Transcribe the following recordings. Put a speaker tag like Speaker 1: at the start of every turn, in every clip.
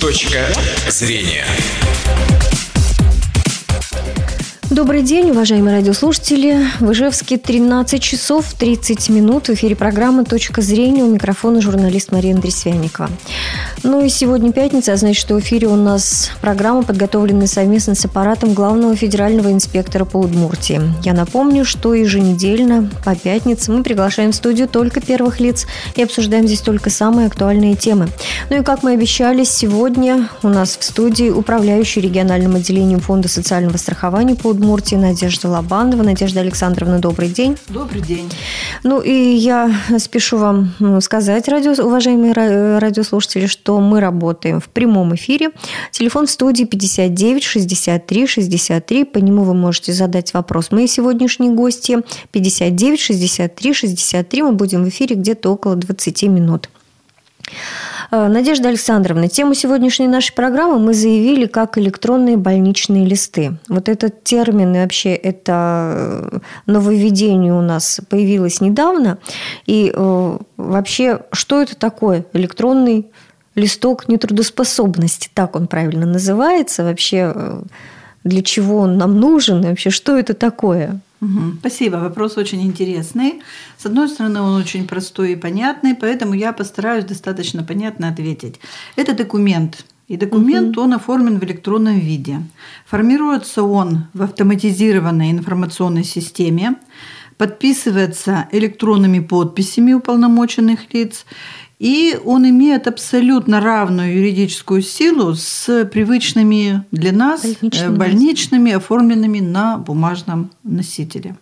Speaker 1: Точка зрения.
Speaker 2: Добрый день, уважаемые радиослушатели. В Ижевске 13 часов 30 минут. В эфире программы «Точка зрения». У микрофона журналист Мария Андресвяникова. Ну и сегодня пятница, а значит, что в эфире у нас программа, подготовленная совместно с аппаратом главного федерального инспектора по Удмуртии. Я напомню, что еженедельно по пятницам мы приглашаем в студию только первых лиц и обсуждаем здесь только самые актуальные темы. Ну и как мы обещали, сегодня у нас в студии управляющий региональным отделением Фонда социального страхования по Удмуртии Надежда Лобанова. Надежда Александровна, добрый день.
Speaker 3: Добрый день.
Speaker 2: Ну и я спешу вам сказать, радио, уважаемые радиослушатели, что мы работаем в прямом эфире. Телефон в студии 59 63 63. По нему вы можете задать вопрос моей сегодняшней гости. 59 63 63. Мы будем в эфире где-то около 20 минут. Э, Надежда Александровна, тему сегодняшней нашей программы мы заявили как электронные больничные листы. Вот этот термин и вообще это э, нововведение у нас появилось недавно. И э, вообще, что это такое электронный листок нетрудоспособности? Так он правильно называется. Вообще, для чего он нам нужен? И вообще, что это такое?
Speaker 3: Угу. Спасибо, вопрос очень интересный. С одной стороны, он очень простой и понятный, поэтому я постараюсь достаточно понятно ответить. Это документ, и документ, угу. он оформлен в электронном виде. Формируется он в автоматизированной информационной системе, подписывается электронными подписями уполномоченных лиц и он имеет абсолютно равную юридическую силу с привычными для нас больничными, больничными оформленными на бумажном носителе.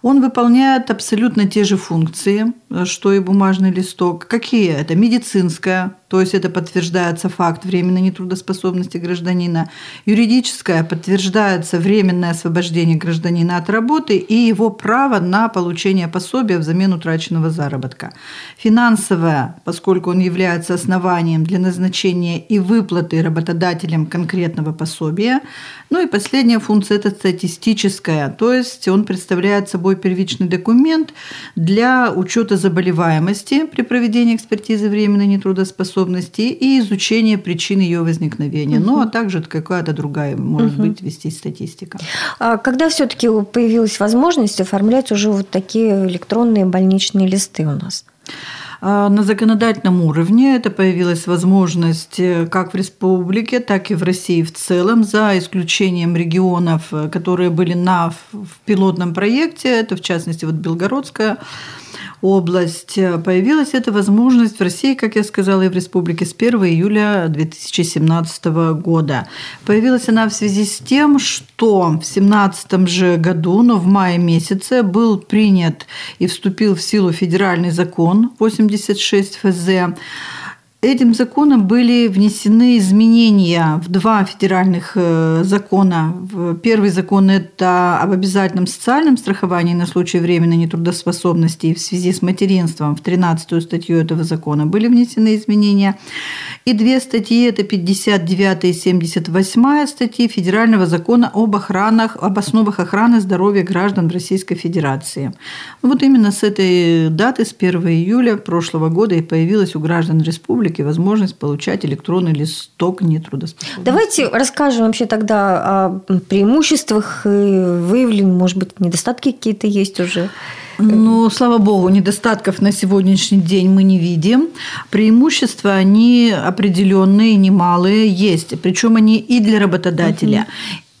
Speaker 3: Он выполняет абсолютно те же функции, что и бумажный листок. Какие? Это медицинская, то есть это подтверждается факт временной нетрудоспособности гражданина. Юридическое подтверждается временное освобождение гражданина от работы и его право на получение пособия взамен утраченного заработка. Финансовое, поскольку он является основанием для назначения и выплаты работодателем конкретного пособия. Ну и последняя функция – это статистическая, то есть он представляет собой первичный документ для учета заболеваемости при проведении экспертизы временной нетрудоспособности и изучения причин ее возникновения. Угу. Ну, а также какая-то другая, может угу. быть, вести статистика.
Speaker 2: А когда все-таки появилась возможность оформлять уже вот такие электронные больничные листы у нас?
Speaker 3: А, на законодательном уровне это появилась возможность э, как в республике, так и в России в целом, за исключением регионов, э, которые были на, в пилотном проекте, это в частности вот Белгородская область, появилась эта возможность в России, как я сказала, и в республике с 1 июля 2017 года. Появилась она в связи с тем, что в 2017 же году, но в мае месяце, был принят и вступил в силу федеральный закон 86 ФЗ Этим законом были внесены изменения в два федеральных э, закона. Первый закон – это об обязательном социальном страховании на случай временной нетрудоспособности в связи с материнством. В 13 статью этого закона были внесены изменения. И две статьи – это 59 и 78 статьи Федерального закона об, охранах, об основах охраны здоровья граждан Российской Федерации. Вот именно с этой даты, с 1 июля прошлого года и появилась у граждан республики республики возможность получать электронный листок нетрудоспособности.
Speaker 2: Давайте расскажем вообще тогда о преимуществах, выявлены, может быть, недостатки какие-то есть уже.
Speaker 3: Ну, слава богу, недостатков на сегодняшний день мы не видим. Преимущества, они определенные, немалые есть. Причем они и для работодателя,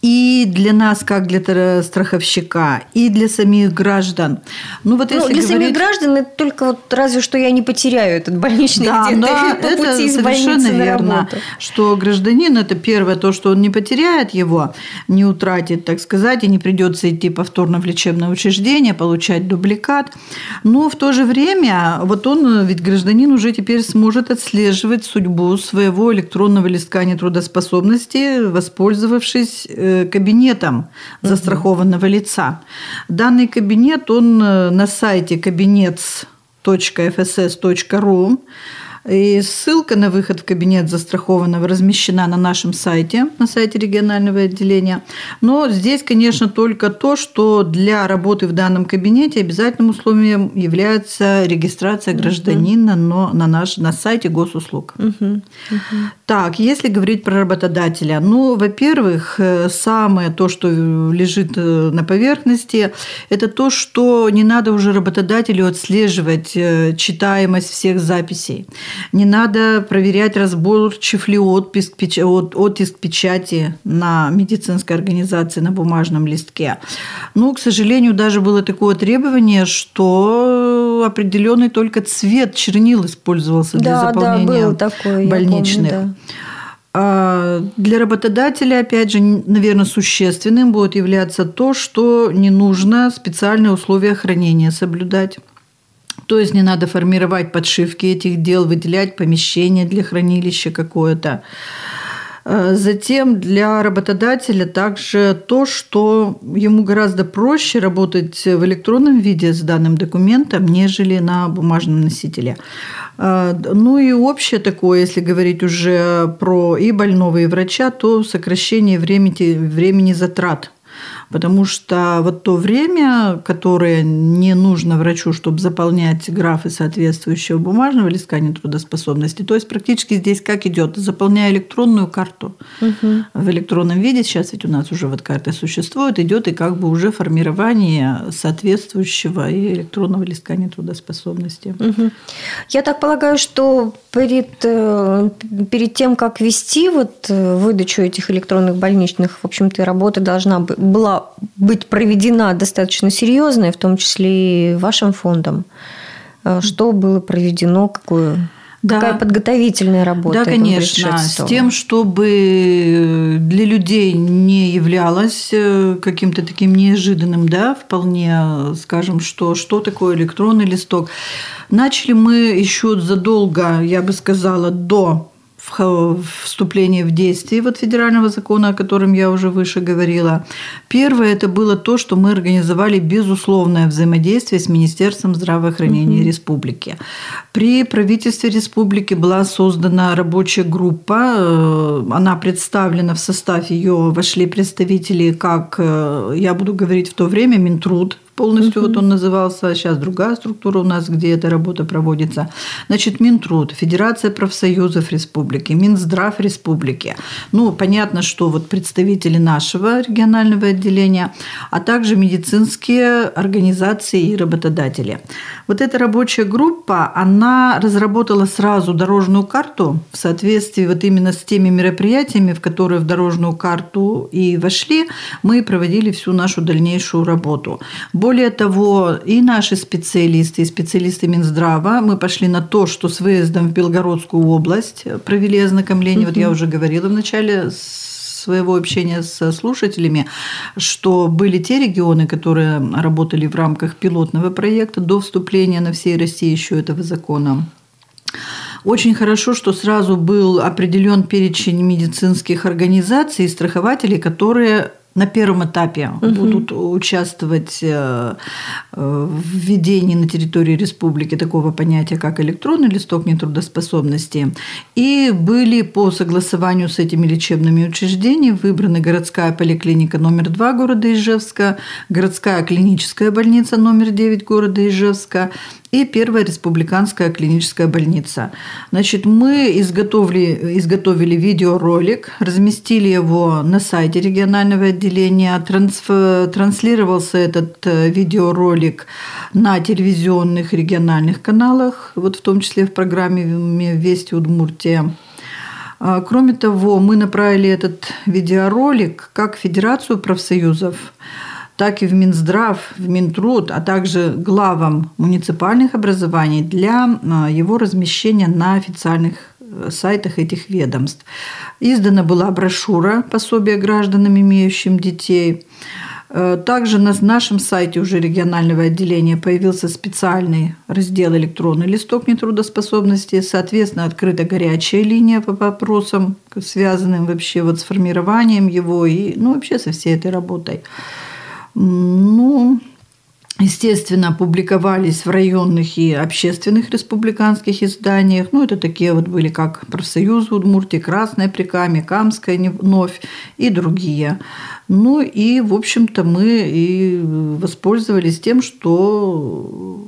Speaker 3: и для нас, как для страховщика, и для самих граждан.
Speaker 2: Ну, вот ну, если для говорить... самих граждан это только вот разве что я не потеряю этот больничный
Speaker 3: да,
Speaker 2: где-то
Speaker 3: да, по это пути из совершенно верно, на что гражданин это первое то, что он не потеряет его, не утратит, так сказать, и не придется идти повторно в лечебное учреждение, получать дубликат. Но в то же время вот он, ведь гражданин уже теперь сможет отслеживать судьбу своего электронного листка нетрудоспособности, воспользовавшись э, кабинетом застрахованного лица. Данный кабинет, он э, на сайте кабинет.fss.ru И ссылка на выход в кабинет застрахованного размещена на нашем сайте, на сайте регионального отделения. Но здесь, конечно, только то, что для работы в данном кабинете обязательным условием является регистрация гражданина но на, наш, на сайте госуслуг.
Speaker 2: Мгм.
Speaker 3: Так, если говорить про работодателя, ну, во-первых, э, самое то, что лежит э, на поверхности, это то, что не надо уже работодателю отслеживать э, читаемость всех записей. Не надо проверять, разборчив ли отпуск, печ- от- оттиск печати на медицинской организации на бумажном листке. Ну, к сожалению, даже было такое требование, что определенный только цвет чернил использовался для
Speaker 2: Да, да,
Speaker 3: заполнения
Speaker 2: такое, я
Speaker 3: больничных.
Speaker 2: помню,
Speaker 3: А Для работодателя, опять же, наверное, существенным будет являться то, что не нужно специальные условия хранения соблюдать. То есть не надо формировать подшивки этих дел, выделять помещение для хранилища какое-то. Э, Затем для работодателя также то, что ему гораздо проще работать в электронном виде с данным документом, нежели на бумажном носителе. Э, Ну и общее такое, если говорить уже про и больного, и врача, то сокращение времени, времени затрат Потому что вот то время, которое не нужно врачу, чтобы заполнять графы соответствующего бумажного листка нетрудоспособности, то есть практически здесь как идет, заполняя электронную карту в электронном виде, сейчас ведь у нас уже вот карта существует, идет и как бы уже формирование соответствующего и электронного листка нетрудоспособности.
Speaker 2: Мгм. Я так полагаю, что перед, э, перед тем, как вести вот э, выдачу этих электронных больничных, в общем-то, работа должна бы- быть проведена достаточно серьезная, в том числе и вашим фондом. Э, Что было проведено, какую,
Speaker 3: Да.
Speaker 2: какая подготовительная работа?
Speaker 3: Да, конечно. С тем, чтобы для людей не являлось э, каким-то таким неожиданным, да, вполне, скажем, что, что такое электронный листок. Начали мы еще задолго, я бы сказала, до вступления в действие вот федерального закона, о котором я уже выше говорила. Первое это было то, что мы организовали безусловное взаимодействие с Министерством здравоохранения республики. При правительстве республики была создана рабочая группа. э, Она представлена в состав ее вошли представители, как э, я буду говорить в то время, Минтруд, полностью вот он назывался, а сейчас другая структура у нас, где эта работа проводится. Значит, Минтруд, Федерация профсоюзов республики, Минздрав республики. Ну, понятно, что вот представители нашего регионального отделения, а также медицинские организации и работодатели. Вот эта рабочая группа, она разработала сразу дорожную карту в соответствии вот именно с теми мероприятиями, в которые в дорожную карту и вошли, мы проводили всю нашу дальнейшую работу. Более того, и наши специалисты, и специалисты Минздрава, мы пошли на то, что с выездом в Белгородскую область провели ознакомление. Вот я уже говорила в начале своего общения с слушателями, что были те регионы, которые работали в рамках пилотного проекта до вступления на всей России еще этого закона. Очень хорошо, что сразу был определен перечень медицинских организаций и страхователей, которые на первом этапе будут участвовать э, в введении на территории республики такого понятия, как электронный листок нетрудоспособности. И были по согласованию с этими лечебными учреждениями выбраны городская поликлиника номер 2 города Ижевска, городская клиническая больница номер 9 города Ижевска и первая республиканская клиническая больница. Значит, мы изготовили, изготовили видеоролик, разместили его на сайте регионального отделения, трансф- транслировался этот э, видеоролик на телевизионных региональных каналах, вот в том числе в программе «Вести Удмуртия». А, Кроме того, мы направили этот видеоролик как Федерацию профсоюзов, так и в Минздрав, в Минтруд, а также главам муниципальных образований для а, его размещения на официальных э, сайтах этих ведомств. Издана была брошюра «Пособие гражданам, имеющим детей». Э, Также на нашем сайте уже регионального отделения появился специальный раздел «Электронный листок нетрудоспособности». Соответственно, открыта горячая линия по вопросам, связанным вообще вот с формированием его и ну, вообще со всей этой работой. Ну, естественно, публиковались в районных и общественных республиканских изданиях. Ну, это такие вот были, как «Профсоюз Удмуртии», «Красная прика», «Камская вновь» и другие. Ну, и, в общем-то, мы и воспользовались тем, что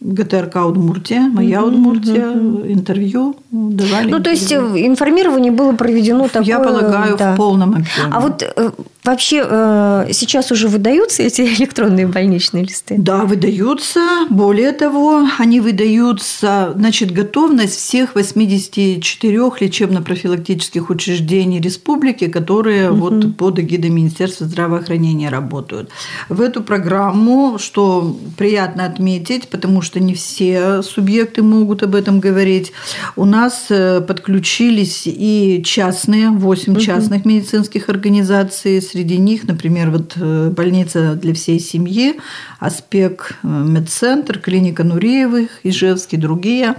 Speaker 3: ГТРК Удмуртия, моя Удмуртия, интервью давали.
Speaker 2: Ну, то есть информирование было проведено такое...
Speaker 3: Я полагаю, да. в полном объеме.
Speaker 2: А вот э, вообще э, сейчас уже выдаются эти электронные больничные листы?
Speaker 3: Да, выдаются. Более того, они выдаются, значит, готовность всех 84 лечебно-профилактических учреждений республики, которые угу. вот под эгидой Министерства здравоохранения работают. В эту программу, что приятно отметить, потому что не все субъекты могут об этом говорить. У нас э, подключились и частные, 8 угу. частных медицинских организаций. Среди них, например, вот э, больница для всей семьи, Аспек э, медцентр, клиника Нуреевых, Ижевский, другие.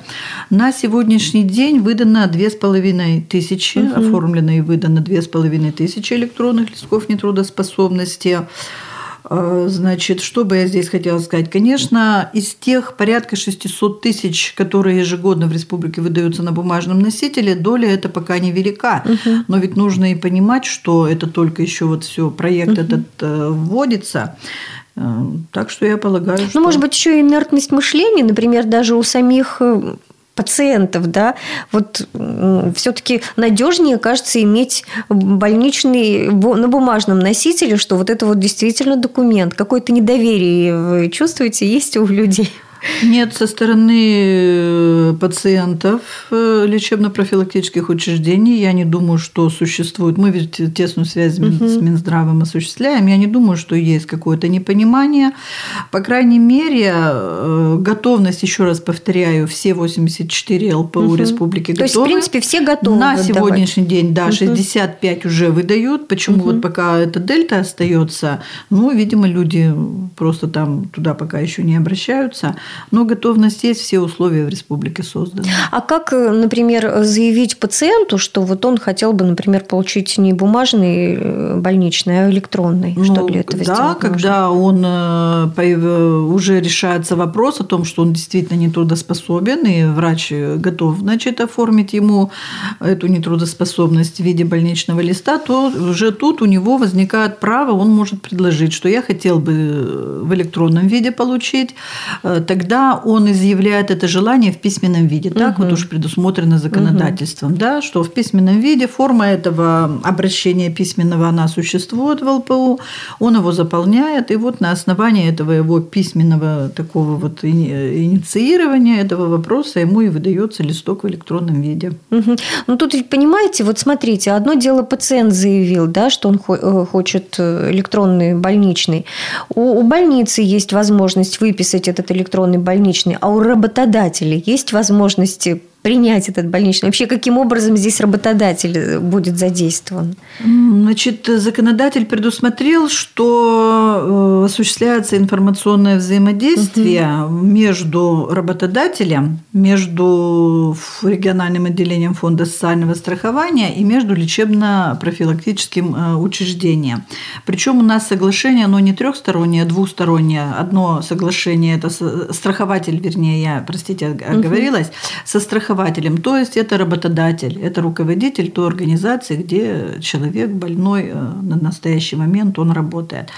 Speaker 3: На сегодняшний день выдано 2500 тысячи, угу. оформлено и выдано 2500 тысячи электронных листков нетрудоспособности. А, значит, что бы я здесь хотела сказать? Конечно, из тех порядка 600 тысяч, которые ежегодно в республике выдаются на бумажном носителе, доля это пока невелика. Угу. Но ведь нужно и понимать, что это только еще вот все проект угу. этот э, вводится. Э, так что я полагаю, ну,
Speaker 2: что... Ну, может быть, еще и инертность мышления, например, даже у самих э, пациентов, да, вот все-таки надежнее, кажется, иметь больничный на бумажном носителе, что вот это вот действительно документ. Какое-то недоверие чувствуете, есть у людей?
Speaker 3: Нет, со стороны э, пациентов э, лечебно-профилактических учреждений я не думаю, что существует. Мы ведь тесную связь угу. с Минздравом осуществляем. Я не думаю, что есть какое-то непонимание. По крайней мере, э, готовность, еще раз повторяю, все 84 ЛПУ угу. республики
Speaker 2: То
Speaker 3: готовы.
Speaker 2: есть, в принципе, все готовы.
Speaker 3: На выдавать. сегодняшний день, да, 65 угу. уже выдают. Почему угу. вот пока эта дельта остается? Ну, видимо, люди просто там туда пока еще не обращаются. Но готовность есть, все условия в республике созданы.
Speaker 2: А как, э, например, заявить пациенту, что вот он хотел бы, например, получить не бумажный э, больничный, а электронный?
Speaker 3: Ну, что для этого да, когда он э, уже решается вопрос о том, что он действительно нетрудоспособен, и врач готов, значит, оформить ему эту нетрудоспособность в виде больничного листа, то уже тут у него возникает право, он может предложить, что я хотел бы в электронном виде получить, тогда он изъявляет это желание в письменном виде. Так угу. вот уж предусмотрено законодательством, угу. да, что в письменном виде форма этого обращения письменного, она существует в ЛПУ, он его заполняет, и вот на основании этого его письменного такого вот инициирования этого вопроса ему и выдается листок в электронном виде.
Speaker 2: Угу. Ну тут понимаете, вот смотрите, одно дело пациент заявил, да, что он э, хочет э, электронный больничный. У, у больницы есть возможность выписать этот электронный электронный больничный, а у работодателей есть возможности принять этот больничный? Вообще, каким образом здесь работодатель будет задействован?
Speaker 3: Значит, законодатель предусмотрел, что э, осуществляется информационное взаимодействие угу. между работодателем, между региональным отделением фонда социального страхования и между лечебно-профилактическим э, учреждением. Причем у нас соглашение, оно не трехстороннее, а двустороннее. Одно соглашение – это страхователь, вернее, я, простите, оговорилась, угу. со страхователем то есть это работодатель, это руководитель той организации, где человек больной э, на настоящий момент он работает.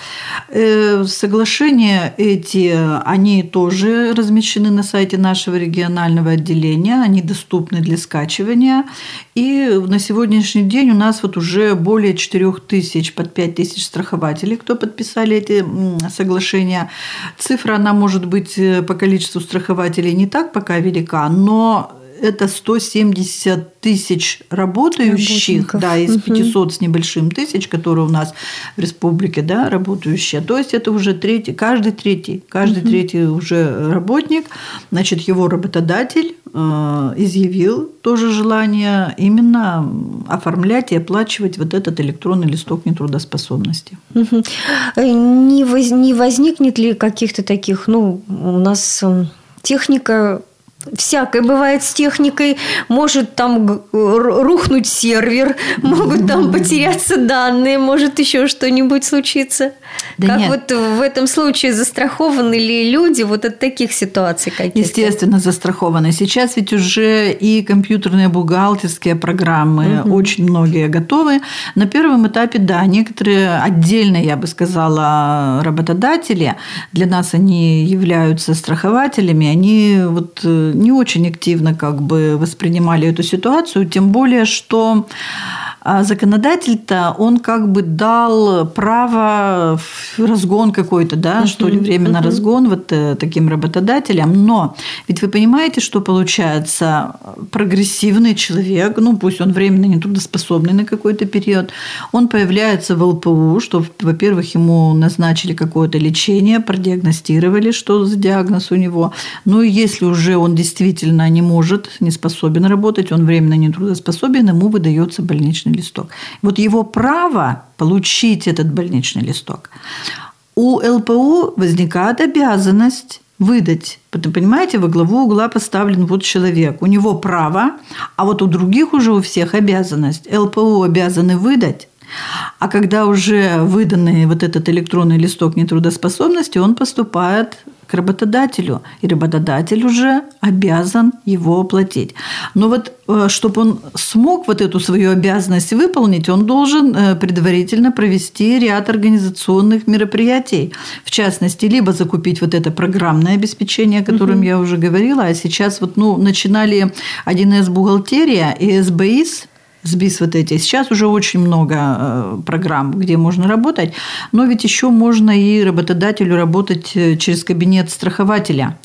Speaker 3: Соглашения эти, они тоже размещены на сайте нашего регионального отделения, они доступны для скачивания. И на сегодняшний день у нас вот уже более 4 тысяч, под 5 тысяч страхователей, кто подписали эти соглашения. Цифра, она может быть э, по количеству страхователей не так пока велика, но это 170 тысяч работающих, да, из 500 с небольшим тысяч, которые у нас в республике, да, работающие. То есть это уже третий, каждый третий, каждый угу. третий уже работник, значит, его работодатель э, изъявил тоже желание именно оформлять и оплачивать вот этот электронный листок нетрудоспособности.
Speaker 2: Угу. Не, воз, не возникнет ли каких-то таких, ну, у нас техника всякое бывает с техникой. Может там рухнуть сервер, могут там потеряться данные, может еще что-нибудь случиться. Да как нет. вот в этом случае застрахованы ли люди вот от таких ситуаций каких-то?
Speaker 3: Естественно, застрахованы. Сейчас ведь уже и компьютерные бухгалтерские программы угу. очень многие готовы. На первом этапе, да, некоторые отдельно, я бы сказала, работодатели, для нас они являются страхователями, они вот э, не очень активно как бы воспринимали эту ситуацию, тем более, что а законодатель-то, он как бы дал право в разгон какой-то, да, uh-huh. что ли, время uh-huh. на разгон вот э, таким работодателям. Но ведь вы понимаете, что получается прогрессивный человек, ну пусть он временно нетрудоспособный на какой-то период, он появляется в ЛПУ, что, во-первых, ему назначили какое-то лечение, продиагностировали, что за диагноз у него. Ну и если уже он действительно не может, не способен работать, он временно нетрудоспособен, ему выдается больничный больничный листок. Вот его право получить этот больничный листок. У ЛПУ возникает обязанность выдать. Понимаете, во главу угла поставлен вот человек. У него право, а вот у других уже у всех обязанность. ЛПУ обязаны выдать, а когда уже выданный вот этот электронный листок нетрудоспособности, он поступает к работодателю, и работодатель уже обязан его оплатить. Но вот э, чтобы он смог вот эту свою обязанность выполнить, он должен э, предварительно провести ряд организационных мероприятий. В частности, либо закупить вот это программное обеспечение, о котором угу. я уже говорила, а сейчас вот ну, начинали 1С бухгалтерия и СБИС – СБИС вот эти. Сейчас уже очень много э, программ, где можно работать, но ведь еще можно и работодателю работать э, через кабинет страхователя.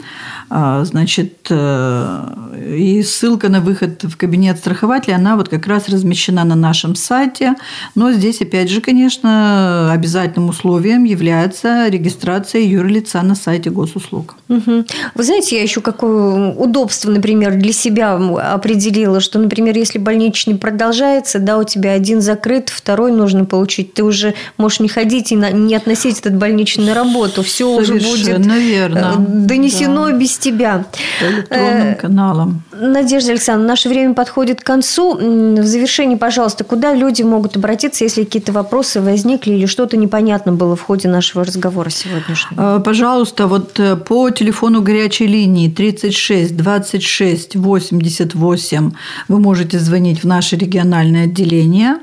Speaker 3: А, значит, э, и ссылка на выход в кабинет страхователя, она вот как раз размещена на нашем сайте. Но здесь, опять же, конечно, обязательным условием является регистрация юрлица на сайте госуслуг.
Speaker 2: Угу. Вы знаете, я еще какое удобство, например, для себя определила, что, например, если больничный продолжается, да, у тебя один закрыт, второй нужно получить, ты уже можешь не ходить и не относить этот больничный на работу, все уже будет
Speaker 3: верно.
Speaker 2: Э, донесено да. без тебя.
Speaker 3: По электронным э, каналам.
Speaker 2: Надежда Александровна, наше время подходит к концу. В завершении, пожалуйста, куда люди могут обратиться, если какие-то вопросы возникли или что-то непонятно было в ходе нашего разговора сегодняшнего?
Speaker 3: Э, пожалуйста, вот э, по телефону горячей линии 36 26 88 вы можете звонить в наше региональное отделение.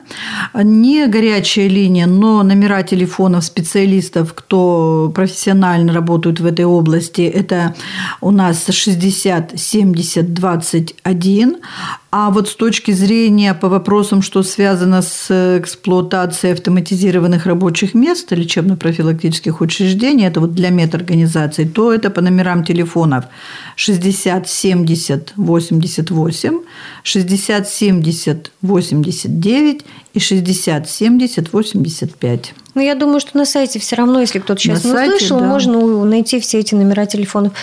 Speaker 3: Не горячая линия, но номера телефонов специалистов, кто профессионально работают в этой области, это у нас 60 70 21, а вот с точки зрения по вопросам, что связано с эксплуатацией автоматизированных рабочих мест лечебно-профилактических учреждений, это вот для медорганизаций, то это по номерам телефонов 60 70 88, 60 70 89 и 60 70 85.
Speaker 2: Ну, я думаю, что на сайте все равно, если кто-то сейчас на не сайте, услышал, да. можно найти все эти номера телефонов.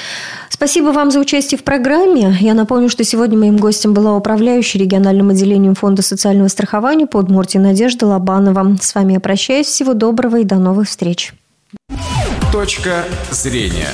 Speaker 2: Спасибо вам за участие в программе. Я напомню, что сегодня моим гостем была управляющая региональным отделением Фонда социального страхования под Мурти Надежда Лобанова. С вами я прощаюсь. Всего доброго и до новых встреч.
Speaker 1: Точка зрения.